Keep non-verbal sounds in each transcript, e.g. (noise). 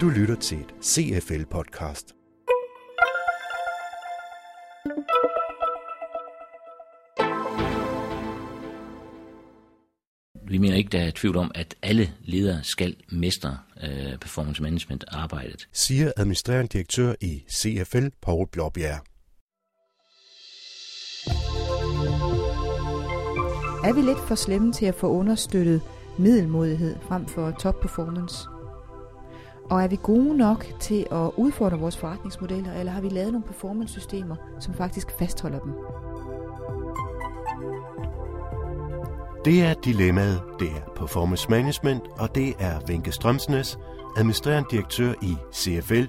Du lytter til et CFL-podcast. Vi mener ikke, der er tvivl om, at alle ledere skal mestre øh, performance management arbejdet. Siger administrerende direktør i CFL, Paul Blåbjerg. Er vi lidt for slemme til at få understøttet middelmodighed frem for top performance? Og er vi gode nok til at udfordre vores forretningsmodeller, eller har vi lavet nogle performance-systemer, som faktisk fastholder dem? Det er dilemmaet, det er performance management, og det er Vinke Strømsnes, administrerende direktør i CFL.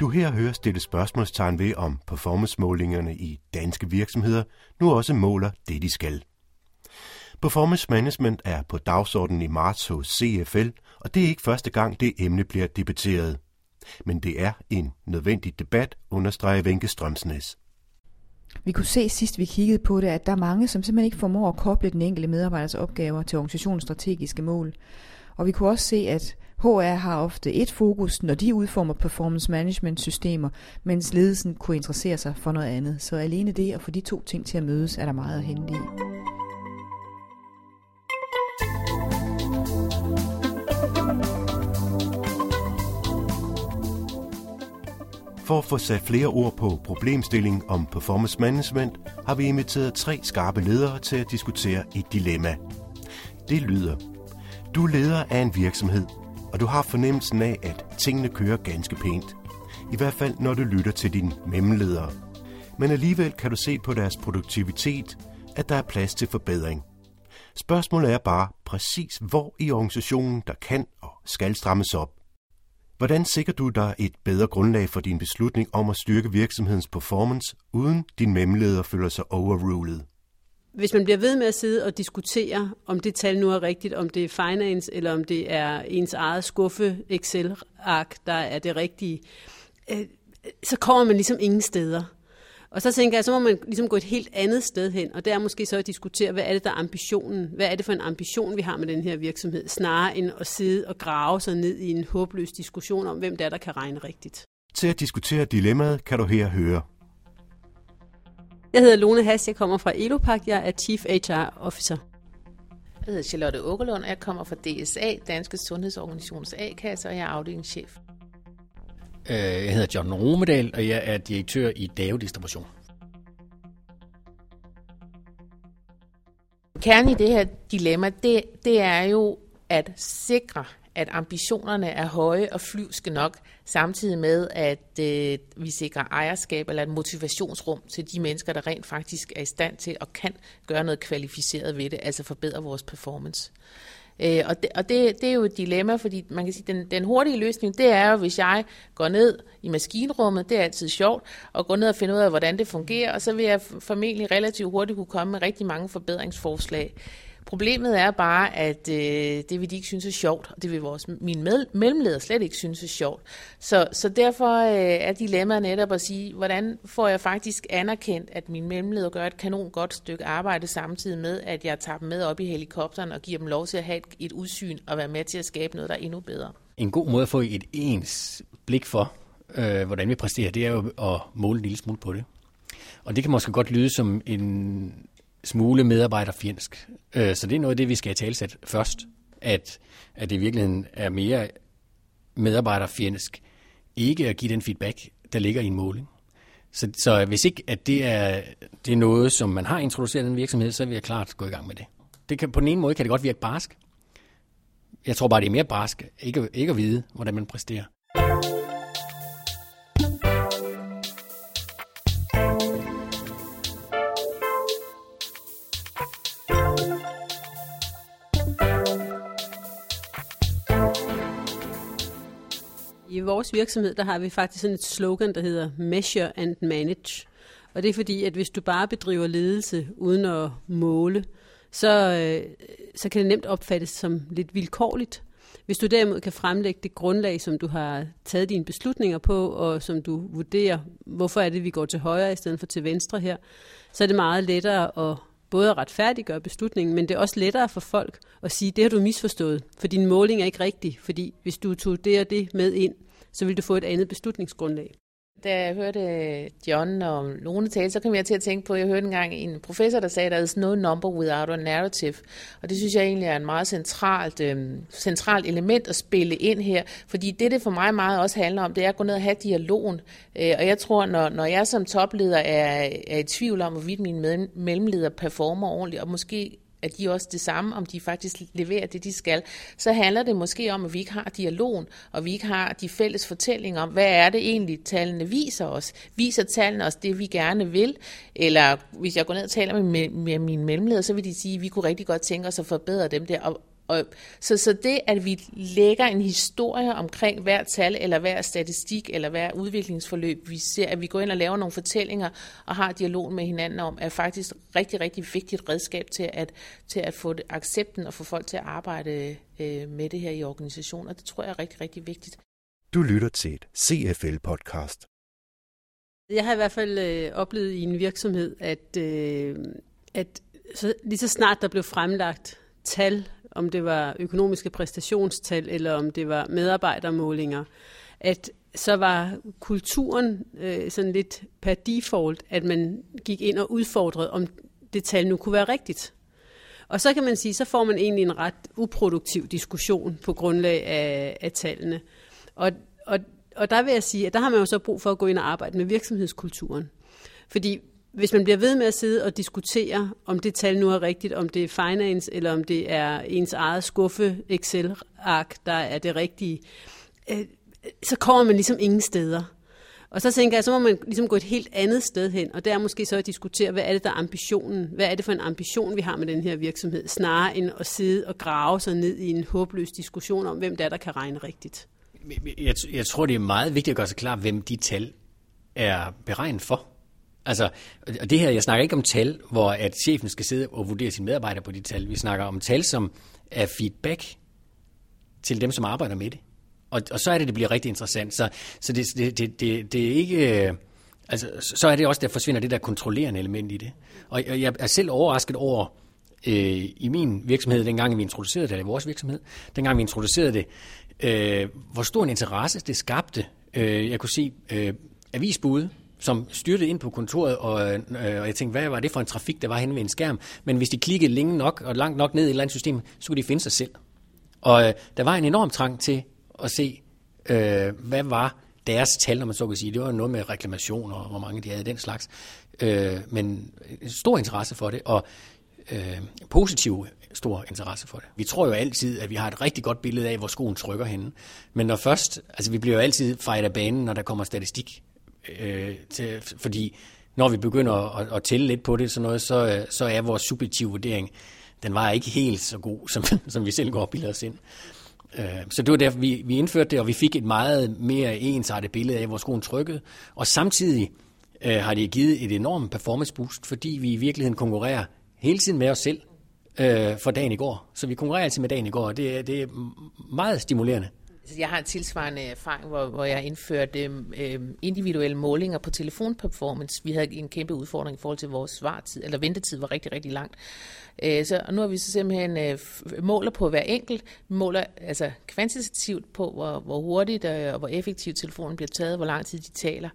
Du her hører stille spørgsmålstegn ved, om performancemålingerne i danske virksomheder nu også måler det, de skal. Performance management er på dagsordenen i marts hos CFL, og det er ikke første gang, det emne bliver debatteret. Men det er en nødvendig debat, understreger Vinke Strømsnes. Vi kunne se sidst vi kiggede på det, at der er mange, som simpelthen ikke formår at koble den enkelte medarbejders opgaver til organisationens strategiske mål. Og vi kunne også se, at HR har ofte et fokus, når de udformer performance management systemer, mens ledelsen kunne interessere sig for noget andet. Så alene det at få de to ting til at mødes, er der meget at hente i. For at få sat flere ord på problemstillingen om performance management, har vi inviteret tre skarpe ledere til at diskutere et dilemma. Det lyder, du er leder af en virksomhed, og du har fornemmelsen af, at tingene kører ganske pænt. I hvert fald, når du lytter til dine mellemledere. Men alligevel kan du se på deres produktivitet, at der er plads til forbedring. Spørgsmålet er bare præcis, hvor i organisationen der kan og skal strammes op. Hvordan sikrer du dig et bedre grundlag for din beslutning om at styrke virksomhedens performance, uden din memleder føler sig overrulet? Hvis man bliver ved med at sidde og diskutere, om det tal nu er rigtigt, om det er finance, eller om det er ens eget skuffe Excel-ark, der er det rigtige, øh, så kommer man ligesom ingen steder. Og så tænker jeg, så må man ligesom gå et helt andet sted hen, og det er måske så at diskutere, hvad er det, der er ambitionen? Hvad er det for en ambition, vi har med den her virksomhed? Snarere end at sidde og grave sig ned i en håbløs diskussion om, hvem det er, der kan regne rigtigt. Til at diskutere dilemmaet kan du her høre. Jeg hedder Lone Has, jeg kommer fra Elopak, jeg er Chief HR Officer. Jeg hedder Charlotte Åkerlund, og jeg kommer fra DSA, Danske Sundhedsorganisations A-kasse, og jeg er afdelingschef. Øh, jeg hedder John Romedal, og jeg er direktør i Dave Distribution. Kernen i det her dilemma, det, det er jo at sikre, at ambitionerne er høje og flyvske nok, samtidig med, at øh, vi sikrer ejerskab eller et motivationsrum til de mennesker, der rent faktisk er i stand til og kan gøre noget kvalificeret ved det, altså forbedre vores performance. Øh, og det, og det, det er jo et dilemma, fordi man kan sige, den, den hurtige løsning, det er jo, hvis jeg går ned i maskinrummet, det er altid sjovt, og går ned og finder ud af, hvordan det fungerer, og så vil jeg formentlig relativt hurtigt kunne komme med rigtig mange forbedringsforslag. Problemet er bare, at øh, det vil de ikke synes er sjovt, og det vil vores, mine med, mellemleder slet ikke synes er sjovt. Så, så derfor øh, er dilemmaet netop at sige, hvordan får jeg faktisk anerkendt, at mine mellemleder gør et kanon godt stykke arbejde, samtidig med, at jeg tager dem med op i helikopteren og giver dem lov til at have et, et udsyn og være med til at skabe noget, der er endnu bedre. En god måde at få et ens blik for, øh, hvordan vi præsterer, det er jo at måle en lille smule på det. Og det kan måske godt lyde som en smule medarbejderfjendsk. Øh, så det er noget af det, vi skal have talsat først, at, at det i virkeligheden er mere medarbejderfjendsk ikke at give den feedback, der ligger i en måling. Så, så hvis ikke at det er, det er noget, som man har introduceret i en virksomhed, så vil jeg klart gå i gang med det. det kan, på den ene måde kan det godt virke barsk. Jeg tror bare, det er mere barsk ikke, ikke at vide, hvordan man præsterer. Vores virksomhed, der har vi faktisk sådan et slogan, der hedder Measure and Manage. Og det er fordi, at hvis du bare bedriver ledelse uden at måle, så, øh, så kan det nemt opfattes som lidt vilkårligt. Hvis du derimod kan fremlægge det grundlag, som du har taget dine beslutninger på, og som du vurderer, hvorfor er det, vi går til højre i stedet for til venstre her, så er det meget lettere at både at retfærdiggøre beslutningen, men det er også lettere for folk at sige, det har du misforstået, for din måling er ikke rigtig, fordi hvis du tog det og det med ind, så vil du få et andet beslutningsgrundlag. Da jeg hørte John og Lone tale, så kom jeg til at tænke på, at jeg hørte engang en professor, der sagde, at der er no number without a narrative. Og det synes jeg egentlig er en meget centralt, øh, centralt element at spille ind her. Fordi det, det for mig meget også handler om, det er at gå ned og have dialogen. Øh, og jeg tror, når, når jeg som topleder er, er i tvivl om, hvorvidt mine mellemledere performer ordentligt, og måske at de også det samme, om de faktisk leverer det, de skal, så handler det måske om, at vi ikke har dialogen, og vi ikke har de fælles fortællinger om, hvad er det egentlig, tallene viser os? Viser tallene os det, vi gerne vil? Eller hvis jeg går ned og taler med, med mine mellemledere, så vil de sige, at vi kunne rigtig godt tænke os at forbedre dem der. Og, og, så, så det, at vi lægger en historie omkring hver tal, eller hver statistik, eller hver udviklingsforløb, vi ser, at vi går ind og laver nogle fortællinger, og har dialog med hinanden om, er faktisk rigtig, rigtig vigtigt redskab til at, til at få det, accepten og få folk til at arbejde øh, med det her i organisationen, og det tror jeg er rigtig, rigtig vigtigt. Du lytter til et CFL-podcast. Jeg har i hvert fald øh, oplevet i en virksomhed, at, øh, at så, lige så snart der blev fremlagt tal om det var økonomiske præstationstal, eller om det var medarbejdermålinger, at så var kulturen øh, sådan lidt per default, at man gik ind og udfordrede, om det tal nu kunne være rigtigt. Og så kan man sige, så får man egentlig en ret uproduktiv diskussion på grundlag af, af tallene. Og, og, og der vil jeg sige, at der har man jo så brug for at gå ind og arbejde med virksomhedskulturen. Fordi hvis man bliver ved med at sidde og diskutere, om det tal nu er rigtigt, om det er finance, eller om det er ens eget skuffe Excel-ark, der er det rigtige, øh, så kommer man ligesom ingen steder. Og så tænker jeg, så må man ligesom gå et helt andet sted hen, og der er måske så at diskutere, hvad er det, der er ambitionen? Hvad er det for en ambition, vi har med den her virksomhed? Snarere end at sidde og grave sig ned i en håbløs diskussion om, hvem der, der kan regne rigtigt. Jeg, jeg tror, det er meget vigtigt at gøre sig klar, hvem de tal er beregnet for. Altså, og det her, jeg snakker ikke om tal, hvor at chefen skal sidde og vurdere sine medarbejdere på de tal. Vi snakker om tal, som er feedback til dem, som arbejder med det. Og, og så er det, det bliver rigtig interessant. Så, så det, det, det, det, det er ikke... Øh, altså, så er det også, der forsvinder det der kontrollerende element i det. Og jeg er selv overrasket over, øh, i min virksomhed, dengang vi introducerede det, eller i vores virksomhed, dengang vi introducerede det, øh, hvor stor en interesse det skabte. Øh, jeg kunne se øh, avisbude, som styrtede ind på kontoret, og, øh, øh, og jeg tænkte, hvad var det for en trafik, der var henne ved en skærm? Men hvis de klikkede længe nok og langt nok ned i et eller andet system, så kunne de finde sig selv. Og øh, der var en enorm trang til at se, øh, hvad var deres tal, når man så kan sige. Det var noget med reklamationer, og hvor mange de havde den slags. Øh, men øh, stor interesse for det, og øh, positiv stor interesse for det. Vi tror jo altid, at vi har et rigtig godt billede af, hvor skoen trykker henne. Men når først, altså vi bliver jo altid fejret af banen, når der kommer statistik øh, til, fordi når vi begynder at, at tælle lidt på det, sådan noget, så, så er vores subjektive vurdering, den var ikke helt så god, (laughs) som, som vi selv går og bilder os ind. Øh, så det var derfor, vi, vi indførte det, og vi fik et meget mere ensartet billede af, hvor skoen trykkede. Og samtidig øh, har det givet et enormt performance boost, fordi vi i virkeligheden konkurrerer hele tiden med os selv øh, for dagen i går. Så vi konkurrerer altid med dagen i går, og det, det er meget stimulerende. Altså, jeg har en tilsvarende erfaring, hvor, hvor jeg indførte øh, individuelle målinger på telefonperformance. Vi havde en kæmpe udfordring i forhold til vores svartid, eller ventetid var rigtig, rigtig langt. Øh, så og nu har vi så simpelthen øh, måler på hver enkelt, måler altså kvantitativt på, hvor, hvor hurtigt øh, og hvor effektivt telefonen bliver taget, hvor lang tid de taler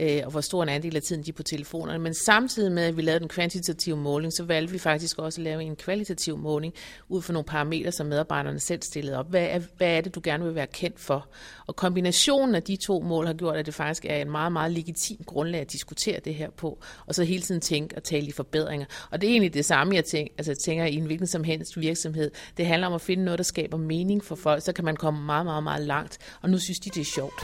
øh, og hvor stor en andel af tiden de er på telefonerne. Men samtidig med, at vi lavede den kvantitative måling, så valgte vi faktisk også at lave en kvalitativ måling ud fra nogle parametre, som medarbejderne selv stillede op. Hvad er, hvad er det, du gerne vil være kendt for? Og kombinationen af de to mål har gjort, at det faktisk er en meget, meget legitim grundlag at diskutere det her på, og så hele tiden tænke og tale i forbedringer. Og det er egentlig det samme, jeg tænker, altså jeg tænker i en hvilken som helst virksomhed. Det handler om at finde noget, der skaber mening for folk, så kan man komme meget, meget, meget langt. Og nu synes de, det er sjovt.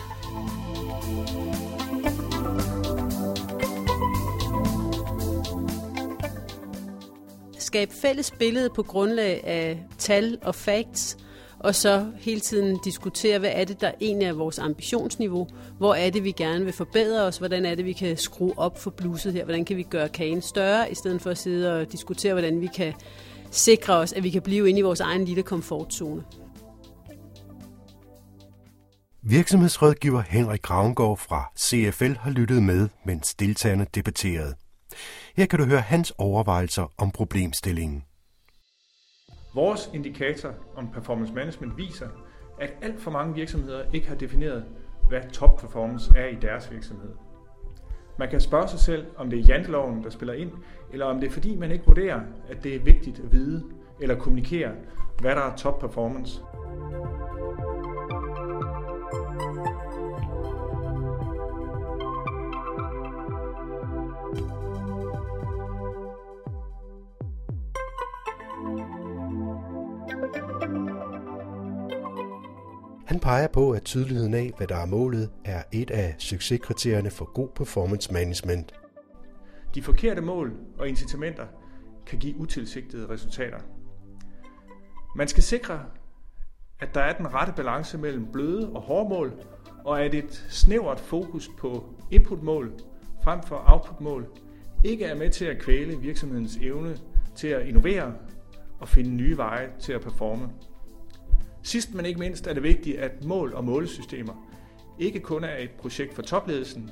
Skabe fælles billede på grundlag af tal og facts, og så hele tiden diskutere, hvad er det, der egentlig er vores ambitionsniveau, hvor er det, vi gerne vil forbedre os, hvordan er det, vi kan skrue op for bluset her, hvordan kan vi gøre kagen større, i stedet for at sidde og diskutere, hvordan vi kan sikre os, at vi kan blive inde i vores egen lille komfortzone. Virksomhedsrådgiver Henrik Gravengård fra CFL har lyttet med, mens deltagerne debatterede. Her kan du høre hans overvejelser om problemstillingen. Vores indikator om performance management viser, at alt for mange virksomheder ikke har defineret, hvad top performance er i deres virksomhed. Man kan spørge sig selv, om det er janteloven, der spiller ind, eller om det er fordi, man ikke vurderer, at det er vigtigt at vide eller kommunikere, hvad der er top performance. Han peger på, at tydeligheden af, hvad der er målet, er et af succeskriterierne for god performance management. De forkerte mål og incitamenter kan give utilsigtede resultater. Man skal sikre, at der er den rette balance mellem bløde og hårde mål, og at et snævert fokus på inputmål frem for outputmål ikke er med til at kvæle virksomhedens evne til at innovere og finde nye veje til at performe. Sidst men ikke mindst er det vigtigt, at mål og målesystemer ikke kun er et projekt for topledelsen.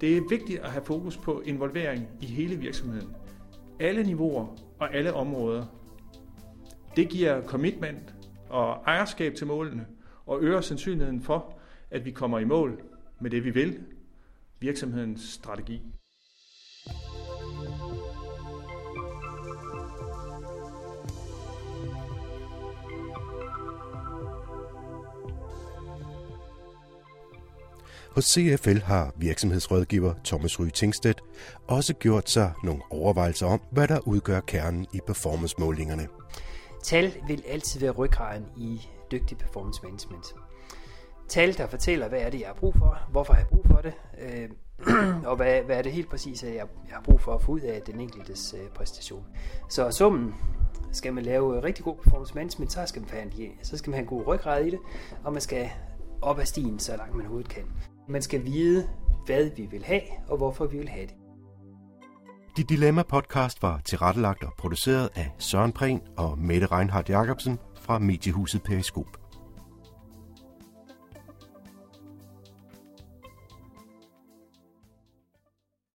Det er vigtigt at have fokus på involvering i hele virksomheden. Alle niveauer og alle områder. Det giver commitment og ejerskab til målene og øger sandsynligheden for, at vi kommer i mål med det vi vil, virksomhedens strategi. Hos CFL har virksomhedsrådgiver Thomas Ryge Tingstedt også gjort sig nogle overvejelser om, hvad der udgør kernen i performancemålingerne. Tal vil altid være ryggraden i dygtig performance management. Tal, der fortæller, hvad er det, jeg har brug for, hvorfor har jeg brug for det, øh, (clears throat) og hvad, hvad er det helt præcis, jeg, jeg har brug for at få ud af den enkeltes øh, præstation. Så summen skal man lave øh, rigtig god performance management, så skal man have en, så skal man have en god ryggrad i det, og man skal op ad stien, så langt man overhovedet kan. Man skal vide, hvad vi vil have, og hvorfor vi vil have det. De Dilemma podcast var tilrettelagt og produceret af Søren Prehn og Mette Reinhardt Jacobsen fra mediehuset Periskop.